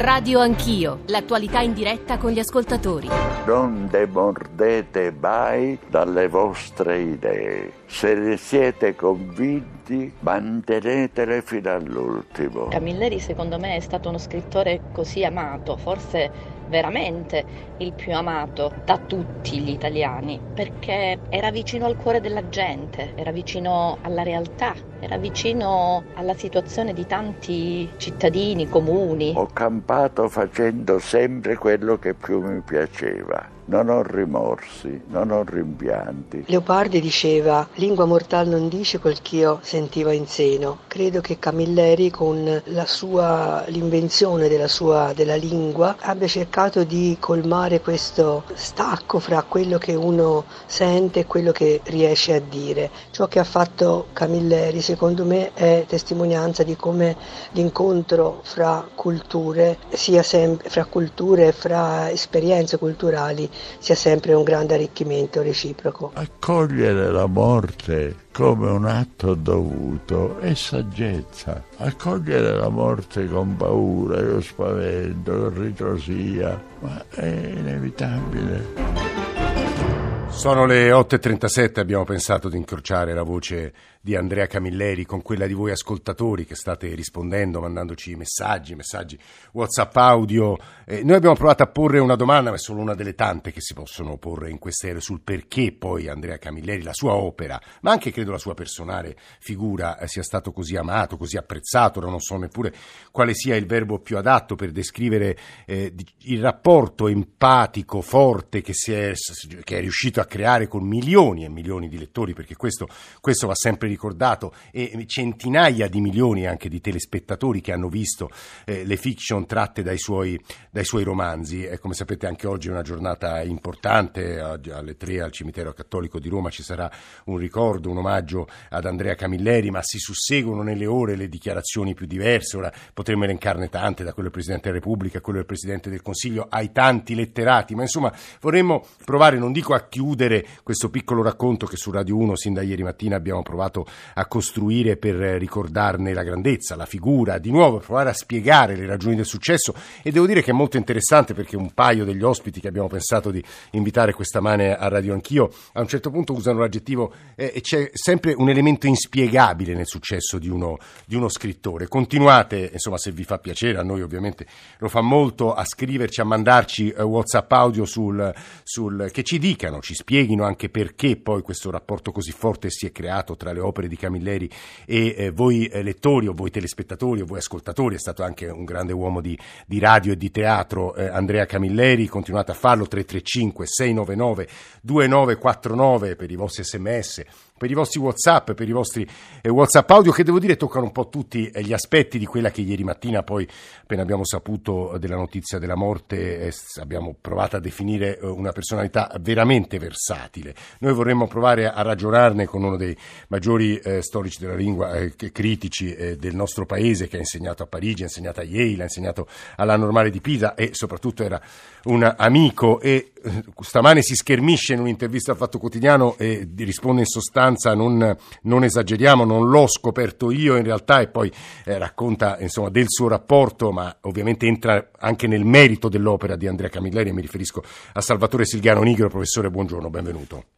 Radio Anch'io, l'attualità in diretta con gli ascoltatori. Non demordete mai dalle vostre idee. Se ne siete convinti, mantenetele fino all'ultimo. Camilleri secondo me è stato uno scrittore così amato, forse veramente il più amato da tutti gli italiani, perché era vicino al cuore della gente, era vicino alla realtà, era vicino alla situazione di tanti cittadini comuni. Ho campato facendo sempre quello che più mi piaceva non ho rimorsi, non ho rimpianti. Leopardi diceva, lingua mortal non dice quel che io sentivo in seno. Credo che Camilleri con sua, l'invenzione della sua della lingua abbia cercato di colmare questo stacco fra quello che uno sente e quello che riesce a dire. Ciò che ha fatto Camilleri secondo me è testimonianza di come l'incontro fra culture sia sempre fra culture e fra esperienze culturali sia sempre un grande arricchimento reciproco. Accogliere la morte come un atto dovuto è saggezza. Accogliere la morte con paura, con spavento, con ritrosia, ma è inevitabile. Sono le 8.37, abbiamo pensato di incrociare la voce di Andrea Camilleri con quella di voi ascoltatori che state rispondendo, mandandoci messaggi, messaggi WhatsApp audio. Eh, noi abbiamo provato a porre una domanda, ma è solo una delle tante che si possono porre in queste ere sul perché poi Andrea Camilleri, la sua opera, ma anche credo la sua personale figura, eh, sia stato così amato, così apprezzato. Non so neppure quale sia il verbo più adatto per descrivere eh, il rapporto empatico, forte che, è, che è riuscito a creare con milioni e milioni di lettori, perché questo, questo va sempre ricordato, e centinaia di milioni anche di telespettatori che hanno visto eh, le fiction tratte dai suoi, dai suoi romanzi. E come sapete anche oggi è una giornata importante, alle tre al cimitero cattolico di Roma ci sarà un ricordo, un omaggio ad Andrea Camilleri, ma si susseguono nelle ore le dichiarazioni più diverse, ora potremmo elencarne tante, da quello del Presidente della Repubblica a quello del Presidente del Consiglio, ai tanti letterati, ma insomma vorremmo provare, non dico a chiudere questo piccolo racconto che su Radio 1 sin da ieri mattina abbiamo provato a costruire per ricordarne la grandezza, la figura, di nuovo provare a spiegare le ragioni del successo e devo dire che è molto interessante perché un paio degli ospiti che abbiamo pensato di invitare questa mane a Radio Anch'io a un certo punto usano l'aggettivo eh, e c'è sempre un elemento inspiegabile nel successo di uno, di uno scrittore. Continuate, insomma se vi fa piacere, a noi ovviamente lo fa molto, a scriverci, a mandarci eh, Whatsapp audio sul, sul, che ci dicano, ci spieghino anche perché poi questo rapporto così forte si è creato tra le opere di Camilleri. E eh, voi eh, lettori o voi telespettatori o voi ascoltatori, è stato anche un grande uomo di, di radio e di teatro eh, Andrea Camilleri, continuate a farlo 335 699 2949 per i vostri sms per i vostri WhatsApp, per i vostri eh, WhatsApp audio che devo dire toccano un po' tutti eh, gli aspetti di quella che ieri mattina poi appena abbiamo saputo della notizia della morte eh, abbiamo provato a definire eh, una personalità veramente versatile. Noi vorremmo provare a ragionarne con uno dei maggiori eh, storici della lingua eh, critici del nostro paese che ha insegnato a Parigi, ha insegnato a Yale, ha insegnato alla Normale di Pisa e soprattutto era un amico e stamane si schermisce in un'intervista al Fatto Quotidiano e risponde in sostanza non, non esageriamo, non l'ho scoperto io in realtà e poi eh, racconta insomma, del suo rapporto ma ovviamente entra anche nel merito dell'opera di Andrea Camilleri e mi riferisco a Salvatore Silviano Nigro, professore buongiorno, benvenuto.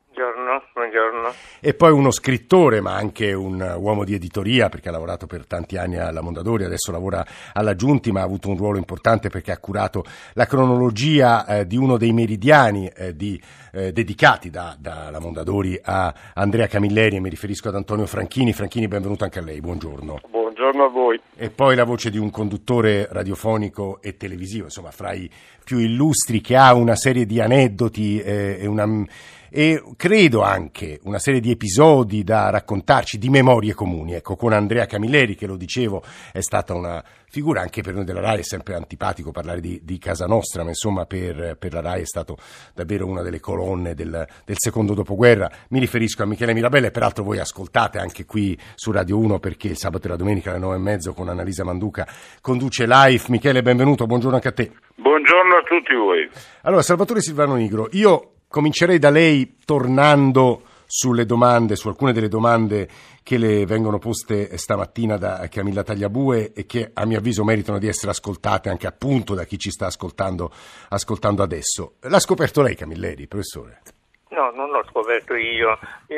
Buongiorno. E poi uno scrittore, ma anche un uomo di editoria, perché ha lavorato per tanti anni alla Mondadori, adesso lavora alla Giunti, ma ha avuto un ruolo importante perché ha curato la cronologia eh, di uno dei meridiani eh, di, eh, dedicati dalla da Mondadori a Andrea Camilleri, e mi riferisco ad Antonio Franchini. Franchini, benvenuto anche a lei, buongiorno. Buongiorno a voi. E poi la voce di un conduttore radiofonico e televisivo, insomma, fra i più illustri, che ha una serie di aneddoti eh, e una e credo anche una serie di episodi da raccontarci, di memorie comuni. Ecco, con Andrea Camilleri, che lo dicevo, è stata una figura anche per noi della RAI, è sempre antipatico parlare di, di Casa Nostra, ma insomma per, per, la RAI è stato davvero una delle colonne del, del, secondo dopoguerra. Mi riferisco a Michele Mirabelle, peraltro voi ascoltate anche qui su Radio 1 perché il sabato e la domenica alle nove e mezzo con Annalisa Manduca conduce live. Michele, benvenuto, buongiorno anche a te. Buongiorno a tutti voi. Allora, Salvatore Silvano Nigro, io Comincerei da lei tornando sulle domande, su alcune delle domande che le vengono poste stamattina da Camilla Tagliabue e che a mio avviso meritano di essere ascoltate anche appunto da chi ci sta ascoltando, ascoltando adesso. L'ha scoperto lei Camilleri, professore? No, non l'ho scoperto io.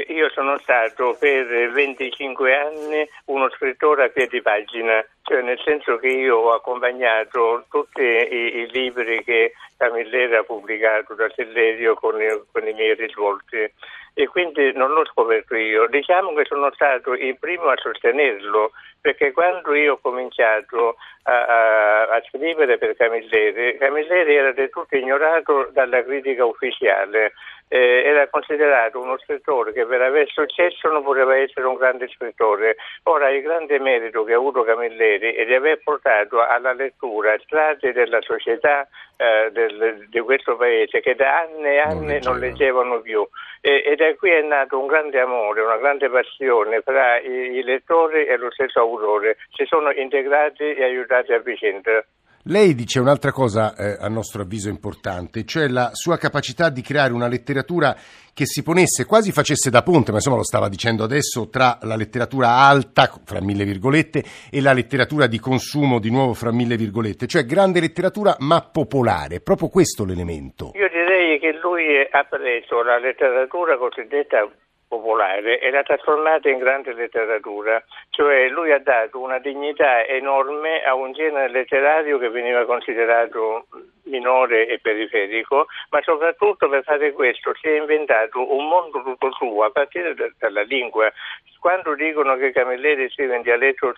Io sono stato per 25 anni uno scrittore a piedi pagina, cioè nel senso che io ho accompagnato tutti i, i libri che Camilleri ha pubblicato da Sellerio con, con i miei risvolti e quindi non l'ho scoperto io. Diciamo che sono stato il primo a sostenerlo perché quando io ho cominciato a, a, scrivere per Camilleri, Camilleri era del tutto ignorato dalla critica ufficiale eh, era considerato uno scrittore che per aver successo non poteva essere un grande scrittore. Ora il grande merito che ha avuto Camilleri è di aver portato alla lettura strati della società eh, del, di questo paese che da anni e anni non, non leggevano più e, e, da qui è nato un grande amore, una grande passione fra i, i lettori e lo stesso autore. Si sono integrati e aiutati a vicenda. Lei dice un'altra cosa eh, a nostro avviso importante, cioè la sua capacità di creare una letteratura che si ponesse, quasi facesse da ponte, ma insomma lo stava dicendo adesso, tra la letteratura alta, fra mille virgolette, e la letteratura di consumo, di nuovo fra mille virgolette, cioè grande letteratura ma popolare, proprio questo l'elemento. Io direi che lui ha preso la letteratura cosiddetta popolare e l'ha trasformata in grande letteratura, cioè lui ha dato una dignità enorme a un genere letterario che veniva considerato minore e periferico, ma soprattutto per fare questo si è inventato un mondo tutto suo a partire da, dalla lingua. Quando dicono che Camilleri scrive in dialetto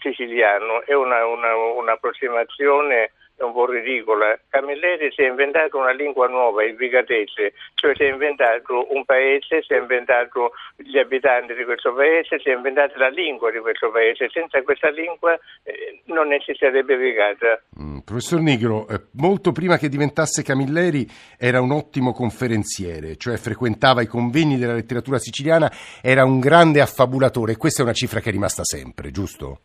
siciliano è una, una, un'approssimazione è un po' ridicola. Camilleri si è inventato una lingua nuova, il vigatese, cioè si è inventato un paese, si è inventato gli abitanti di questo paese, si è inventata la lingua di questo paese. Senza questa lingua eh, non esisterebbe Vigata. Mm, professor Nigro, eh, molto prima che diventasse Camilleri era un ottimo conferenziere, cioè frequentava i convegni della letteratura siciliana, era un grande affabulatore e questa è una cifra che è rimasta sempre, giusto?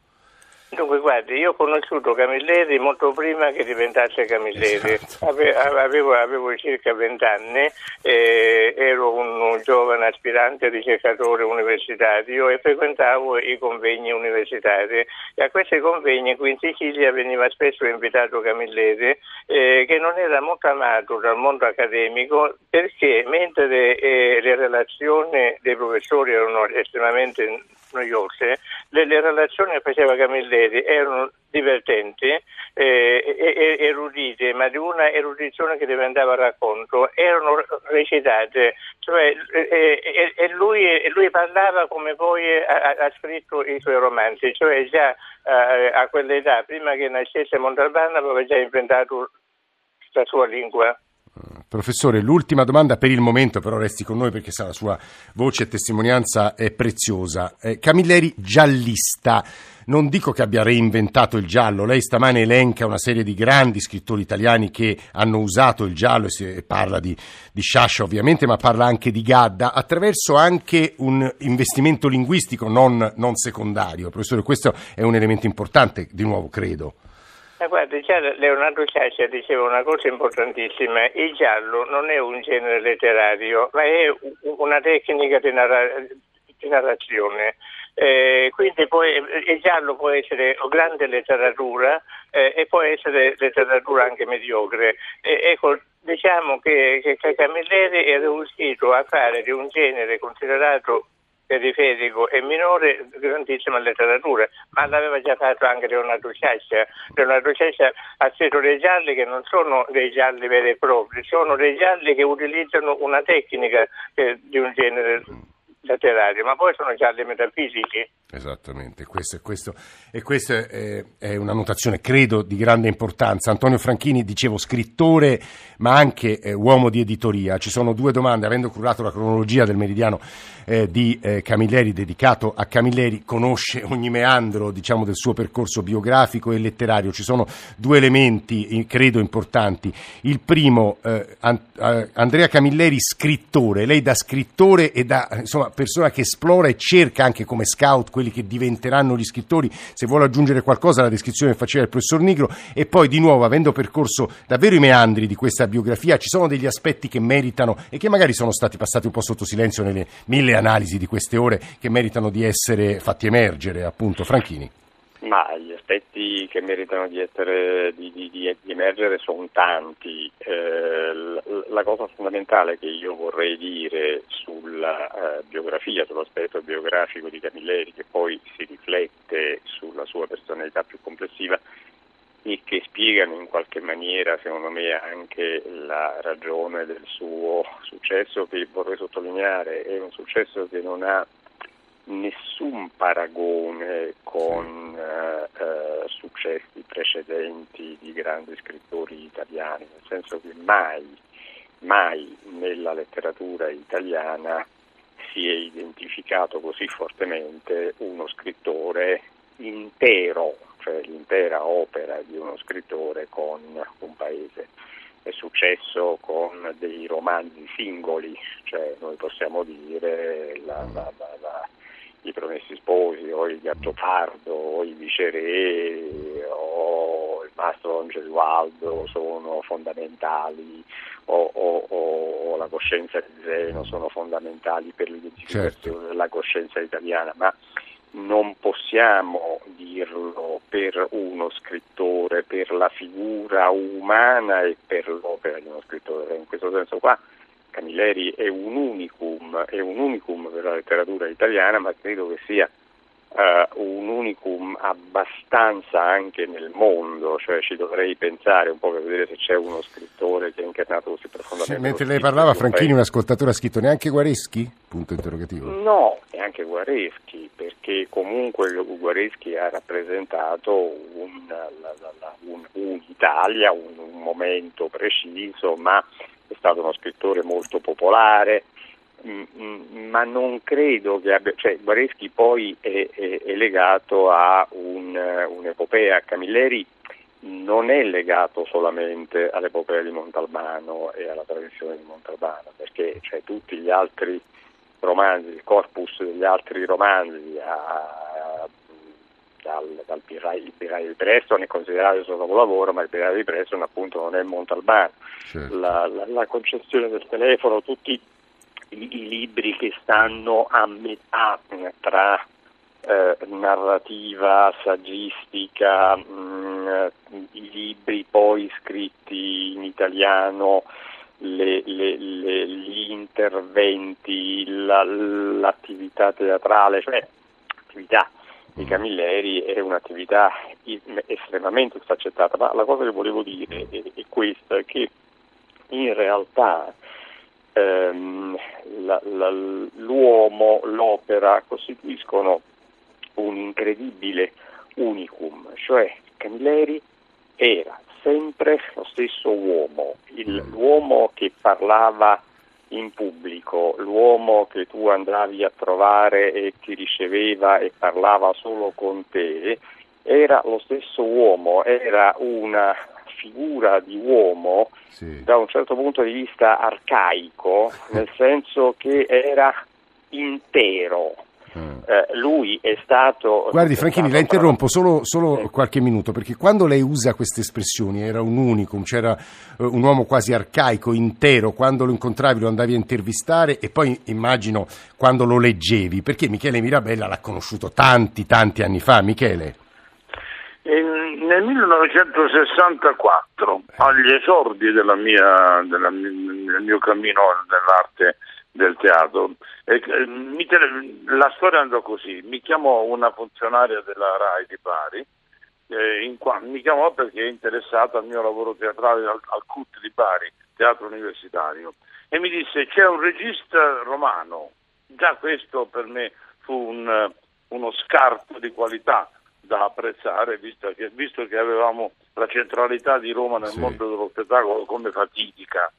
Guardi, io ho conosciuto Camilleri molto prima che diventasse Camilleri. Esatto. Avevo, avevo, circa vent'anni, eh, ero un, un, giovane aspirante ricercatore universitario e frequentavo i convegni universitari. E a questi convegni qui in Sicilia veniva spesso invitato Camilleri, eh, che non era molto amato dal mondo accademico perché mentre eh, le relazioni dei professori erano estremamente noiose, le, relazioni che faceva Camilleri erano divertenti, eh, erudite, ma di una erudizione che diventava racconto, erano recitate, cioè, eh, e, lui, lui, parlava come poi ha, ha, scritto i suoi romanzi, cioè già eh, a quell'età, prima che nascesse Montalbano, aveva già inventato la sua lingua. Professore, l'ultima domanda per il momento, però resti con noi perché sa, la sua voce e testimonianza è preziosa. Eh, Camilleri giallista. Non dico che abbia reinventato il giallo, lei stamane elenca una serie di grandi scrittori italiani che hanno usato il giallo e parla di, di Sciascia ovviamente, ma parla anche di Gadda, attraverso anche un investimento linguistico non, non secondario. Professore, questo è un elemento importante, di nuovo credo. Ma guardi, già Leonardo Ciaccia diceva una cosa importantissima, il giallo non è un genere letterario, ma è una tecnica di, narra- di narrazione. Eh, quindi poi, il giallo può essere grande letteratura eh, e può essere letteratura anche mediocre. Eh, ecco, diciamo che, che Camilleri è riuscito a fare di un genere considerato periferico e minore grandissima letteratura, ma l'aveva già fatto anche Leonardo Ciascia. Leonardo Ciascia ha scritto dei gialli che non sono dei gialli veri e propri, sono dei gialli che utilizzano una tecnica eh, di un genere letterario, ma poi sono gialli metafisici. Esattamente, questo, questo, e questa è, è, una notazione, credo, di grande importanza. Antonio Franchini, dicevo, scrittore, ma anche eh, uomo di editoria. Ci sono due domande, avendo curato la cronologia del meridiano eh, di eh, Camilleri, dedicato a Camilleri, conosce ogni meandro diciamo, del suo percorso biografico e letterario. Ci sono due elementi, credo, importanti. Il primo, eh, Andrea Camilleri, scrittore. Lei da scrittore e da, insomma, persona che esplora e cerca anche come scout quelli che diventeranno gli scrittori. Se vuole aggiungere qualcosa alla descrizione che faceva il professor Nigro e poi di nuovo avendo percorso davvero i meandri di questa biografia ci sono degli aspetti che meritano e che magari sono stati passati un po' sotto silenzio nelle mille analisi di queste ore che meritano di essere fatti emergere appunto Franchini. Ma gli aspetti che meritano di, essere, di, di, di emergere sono tanti. Eh, la cosa fondamentale che io vorrei dire sulla eh, biografia, sull'aspetto biografico di Camilleri, che poi si riflette sulla sua personalità più complessiva, e che spiegano in qualche maniera, secondo me, anche la ragione del suo successo, che vorrei sottolineare, è un successo che non ha nessun paragone con eh, eh, successi precedenti di grandi scrittori italiani, nel senso che mai, mai nella letteratura italiana si è identificato così fortemente uno scrittore intero, cioè l'intera opera di uno scrittore con un paese. È successo con dei romanzi singoli, cioè noi possiamo dire la, la, la, i Promessi Sposi o il Gattopardo o i Viceré o il Mastro Don Gesualdo sono fondamentali o, o, o, la coscienza di Zeno sono fondamentali per l'identificazione certo. della coscienza italiana, ma non possiamo dirlo per uno scrittore, per la figura umana e per l'opera di uno scrittore. In questo senso qua Camilleri è un unicum, è un unicum per la letteratura italiana, ma credo che sia uh, un unicum abbastanza anche nel mondo, cioè ci dovrei pensare un po' per vedere se c'è uno scrittore che è incarnato così profondamente. Sì, mentre lei parlava, Franchini, un ascoltatore ha scritto neanche Guareschi? Punto interrogativo. No, neanche Guareschi, perché comunque Guareschi ha rappresentato un, la, la, la, un, un'Italia, un, un momento preciso, ma è stato uno scrittore molto popolare, ma non credo che abbia, cioè Guareschi poi è, è, è legato a un, un'epopea, Camilleri non è legato solamente all'epopea di Montalbano e alla tradizione di Montalbano, perché cioè, tutti gli altri romanzi, il corpus degli altri romanzi a, dal, dal Piraio, il di Preston è considerato il suo capolavoro, ma il Piraio di Preston appunto non è Montalbano. Certo. La, la, la, concezione del telefono, tutti i, i, libri che stanno a metà tra eh, narrativa, saggistica, mh, mm, i libri poi scritti in italiano, le, le, le, gli interventi, la, l'attività teatrale, cioè attività di Camilleri è un'attività estremamente sfaccettata, ma la cosa che volevo dire è, è questa, che in realtà ehm, la, la, l'uomo, l'opera costituiscono un incredibile unicum, cioè Camilleri era sempre lo stesso uomo, il, l'uomo che parlava in pubblico, l'uomo che tu andavi a trovare e ti riceveva e parlava solo con te, era lo stesso uomo, era una figura di uomo sì. da un certo punto di vista arcaico, nel senso che era intero, Mm. Eh, lui è stato... Guardi Franchini, la interrompo solo, solo sì. qualche minuto, perché quando lei usa queste espressioni, era un unicum, c'era uh, un uomo quasi arcaico, intero, quando lo incontravi lo andavi a intervistare e poi immagino quando lo leggevi, perché Michele Mirabella l'ha conosciuto tanti, tanti anni fa. Michele? In, nel 1964, agli esordi della mia, della, del mio cammino nell'arte del teatro. E, eh, la storia andò così, mi chiamò una funzionaria della RAI di Bari, eh, qua, mi chiamò perché è interessata al mio lavoro teatrale al, al CUT di Bari, teatro universitario, e mi disse c'è un regista romano, già questo per me fu un, uno scarto di qualità da apprezzare, visto che, visto che avevamo la centralità di Roma nel sì. mondo dello spettacolo come fatidica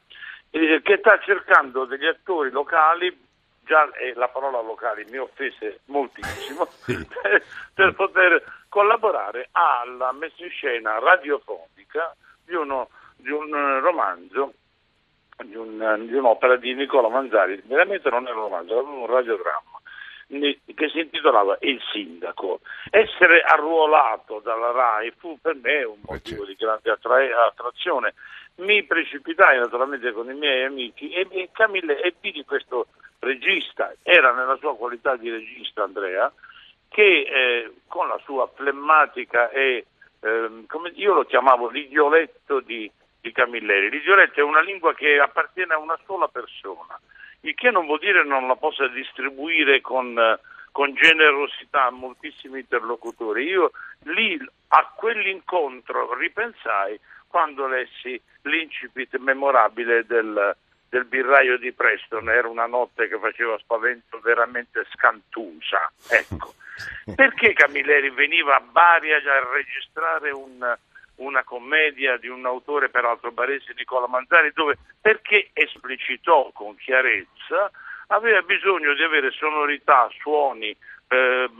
che sta cercando degli attori locali già eh, la parola locali mi offese moltissimo sì. per, per, poter collaborare alla messa in scena radiofonica di, uno, di un romanzo di, un, di un'opera di Nicola Manzari, veramente non era un romanzo, era un radiodramma che si intitolava Il Sindaco. Essere arruolato dalla RAI fu per me un Eh, motivo di grande attra- attrazione. Mi precipitai naturalmente con i miei amici e, e, Camille, e vidi questo regista, era nella sua qualità di regista Andrea, che eh, con la sua flemmatica e ehm, come io lo chiamavo l'idioletto di, di Camilleri. L'idioletto è una lingua che appartiene a una sola persona, il che non vuol dire non la possa distribuire con, eh, con generosità a moltissimi interlocutori. Io lì a quell'incontro ripensai quando lessi l'incipit memorabile del, del birraio di Preston, era una notte che faceva spavento veramente scantusa. Ecco. Perché Camilleri veniva a Bari a registrare un, una commedia di un autore, peraltro barese, Nicola Manzari, dove perché esplicitò con chiarezza, aveva bisogno di avere sonorità, suoni, eh,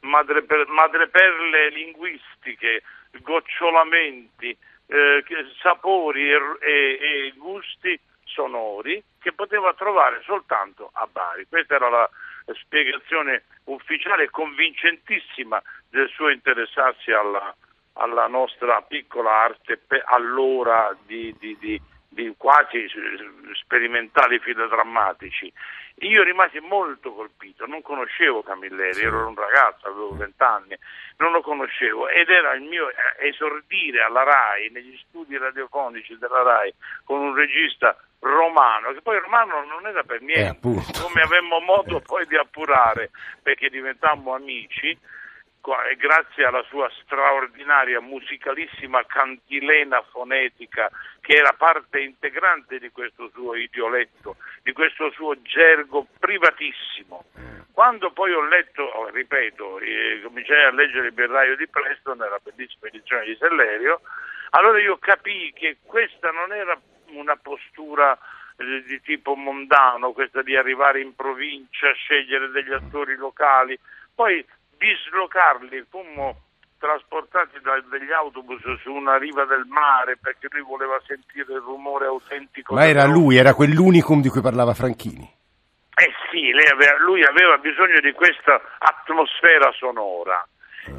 madreperle linguistiche, gocciolamenti, eh, sapori e, e- e gusti sonori che poteva trovare soltanto a Bari. Questa era la spiegazione ufficiale e convincentissima del suo interessarsi alla, alla nostra piccola arte allora di, di- di- di quasi sperimentali filodrammatici. Io rimasi molto colpito, non conoscevo Camilleri, ero un ragazzo, avevo vent'anni, non lo conoscevo ed era il mio esordire alla RAI, negli studi radiofonici della RAI, con un regista romano, che poi romano non era per Eh, niente, appunto. come avemmo modo poi di appurare, perché diventammo amici, grazie alla sua straordinaria musicalissima cantilena fonetica che era parte integrante di questo suo idioletto, di questo suo gergo privatissimo. Quando poi ho letto, oh, ripeto, eh, cominciai a leggere il birraio di Preston, nella bellissima edizione di Sellerio, allora io capii che questa non era una postura eh, di tipo mondano, questa di arrivare in provincia, scegliere degli attori locali, poi dislocarli, fummo trasportati da degli autobus su una riva del mare perché lui voleva sentire il rumore autentico. Ma era lui, era quell'unicum di cui parlava Franchini. Eh sì, lei aveva- lui aveva bisogno di questa atmosfera sonora.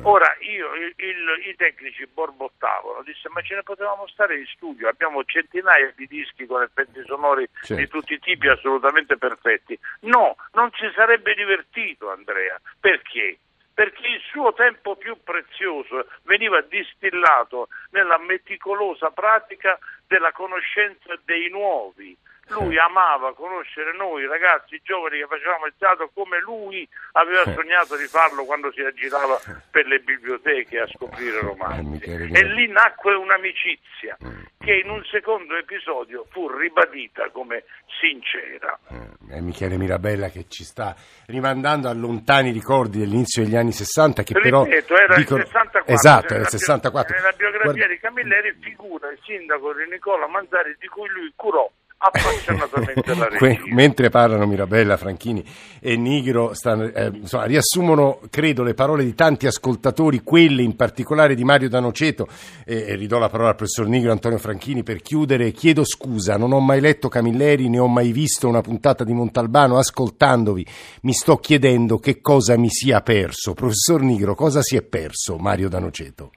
Ora io, il- il- i tecnici borbottavano, disse ma ce ne potevamo stare in studio, abbiamo centinaia di dischi con effetti sonori Certo. di tutti i tipi assolutamente perfetti. No, non ci sarebbe divertito Andrea, perché? Perché il suo tempo più prezioso veniva distillato nella meticolosa pratica della conoscenza dei nuovi. Lui amava conoscere noi ragazzi giovani che facevamo il teatro come lui aveva sognato di farlo quando si aggirava per le biblioteche a scoprire Eh, romanzi. Michele E lì nacque un'amicizia che in un secondo episodio fu ribadita come sincera. Eh, È Michele Mirabella che ci sta rimandando a lontani ricordi dell'inizio degli anni 60 che però Ripeto, era dicono- il 64. Esatto, era il bio- 64. Nella biografia Guarda- di Camilleri figura il sindaco di Nicola Manzari di cui lui curò appassionatamente la regia. mentre parlano Mirabella, Franchini e Nigro, stanno, eh, insomma, riassumono, credo, le parole di tanti ascoltatori, quelle in particolare di Mario Danoceto, e, e ridò la parola al professor Nigro Antonio Franchini per chiudere. Chiedo scusa, non ho mai letto Camilleri, ne ho mai visto una puntata di Montalbano, ascoltandovi mi sto chiedendo che cosa mi sia perso. Professor Nigro, cosa si è perso Mario Danoceto?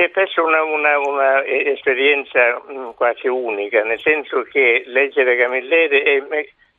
Si è, persa una, eh, mh, quasi unica, nel senso che leggere Camilleri è,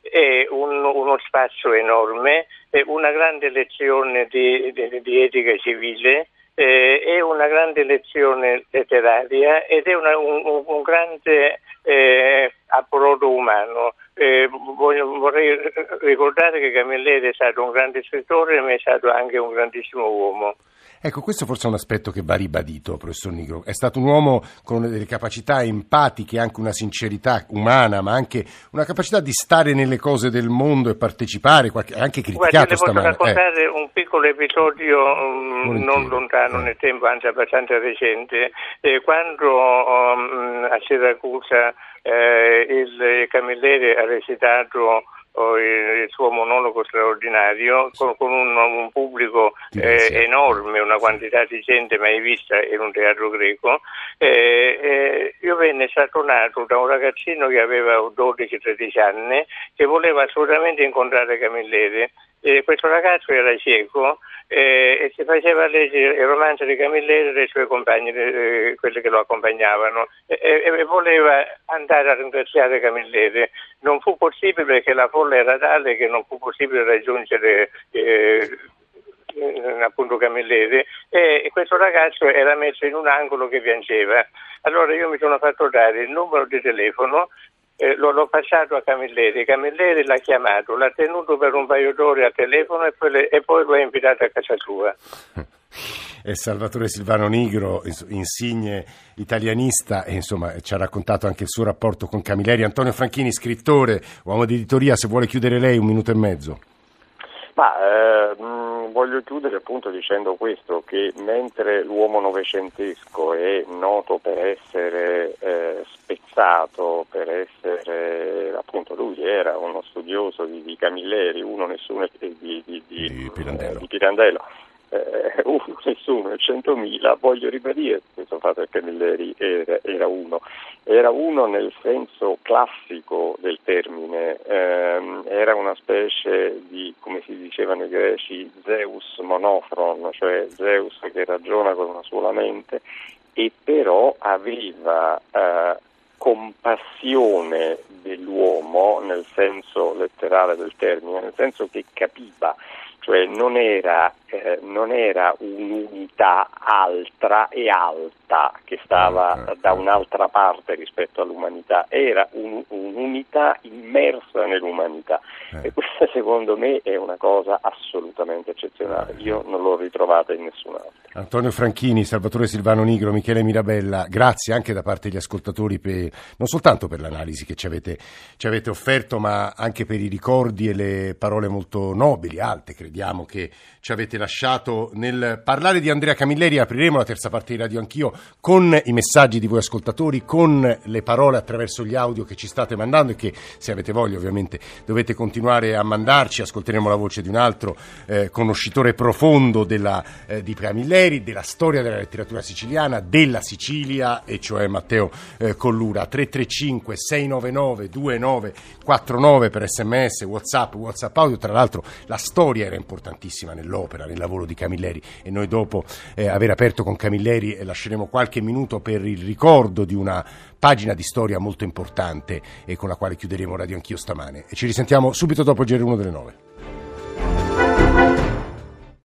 è un- uno spazio enorme, è una grande lezione di, di- di etica civile, eh, è una grande lezione letteraria ed è una- un, un- grande eh, approdo umano. Eh, vorrei ricordare che Camilleri è stato un grande scrittore, ma è stato anche un grandissimo uomo. Ecco, questo forse è un aspetto che va ribadito, professor Nigro. È stato un uomo con delle capacità empatiche, anche una sincerità umana, ma anche una capacità di stare nelle cose del mondo e partecipare, anche criticato posso stamane. Eh, raccontare un piccolo episodio mm, Volentieri. non lontano Eh. nel tempo, anzi abbastanza recente, Eh, quando um, a Siracusa eh, il Camilleri ha recitato il suo monologo straordinario con, con un, un, pubblico eh, enorme, una quantità di gente mai vista in un teatro greco. Eh, eh, io venne saturnato da un ragazzino che aveva 12-13 anni che voleva assolutamente incontrare Camilleri. questo ragazzo era cieco eh, e si faceva leggere il romanzo di Camilleri dai suoi compagni, eh, quelli che lo accompagnavano, e, e, voleva andare a ringraziare Camilleri. Non fu possibile perché la folla era tale che non fu possibile raggiungere eh, appunto Camilleri e questo ragazzo era messo in un angolo che piangeva. Allora io mi sono fatto dare il numero di telefono eh, lo, l'ho passato a Camilleri, Camilleri l'ha chiamato, l'ha tenuto per un paio d'ore a telefono e poi, le, e poi lo ha invitato a casa sua. È Salvatore Silvano Nigro, insigne italianista, e insomma ci ha raccontato anche il suo rapporto con Camilleri. Antonio Franchini, scrittore, uomo di editoria, se vuole chiudere lei un minuto e mezzo. Ma eh, voglio chiudere appunto dicendo questo, che mentre l'uomo novecentesco è noto per essere eh, spezzato, per essere, appunto lui era uno studioso di, di Camilleri, uno nessuno di, di, di, Pirandello. Eh, di Pirandello eh, e centomila, voglio ribadire questo fatto che Milleri era, era, uno, era uno nel senso classico del termine, ehm, era una specie di, come si dicevano i greci, Zeus monofron, cioè Zeus che ragiona con una sola mente e però aveva eh, compassione dell'uomo nel senso letterale del termine, nel senso che capiva cioè non era, eh, non era un'unità altra e alta che stava ah, da un'altra parte rispetto all'umanità, era un, un'unità immersa nell'umanità. Eh. e questa secondo me è una cosa assolutamente eccezionale, io non l'ho ritrovata in nessun altro. Antonio Franchini, Salvatore Silvano Nigro, Michele Mirabella, grazie anche da parte degli ascoltatori per, non soltanto per l'analisi che ci avete, ci avete offerto, ma anche per i ricordi e le parole molto nobili, alte, crediamo, che ci avete lasciato nel parlare di Andrea Camilleri. Apriremo la terza parte di Radio Anch'io con i messaggi di voi ascoltatori, con le parole attraverso gli audio che ci state mandando e che, se avete voglia, ovviamente dovete continuare a mandarci. Ascolteremo la voce di un altro eh, conoscitore profondo della, eh, di Camilleri della storia della letteratura siciliana, della Sicilia, e cioè Matteo eh, Collura. 335 699 2949 per sms, whatsapp, whatsapp audio. Tra l'altro la storia era importantissima nell'opera, nel lavoro di Camilleri e noi dopo eh, aver aperto con Camilleri eh, lasceremo qualche minuto per il ricordo di una pagina di storia molto importante e con la quale chiuderemo Radio Anch'io stamane. E ci risentiamo subito dopo il GR1 delle 9.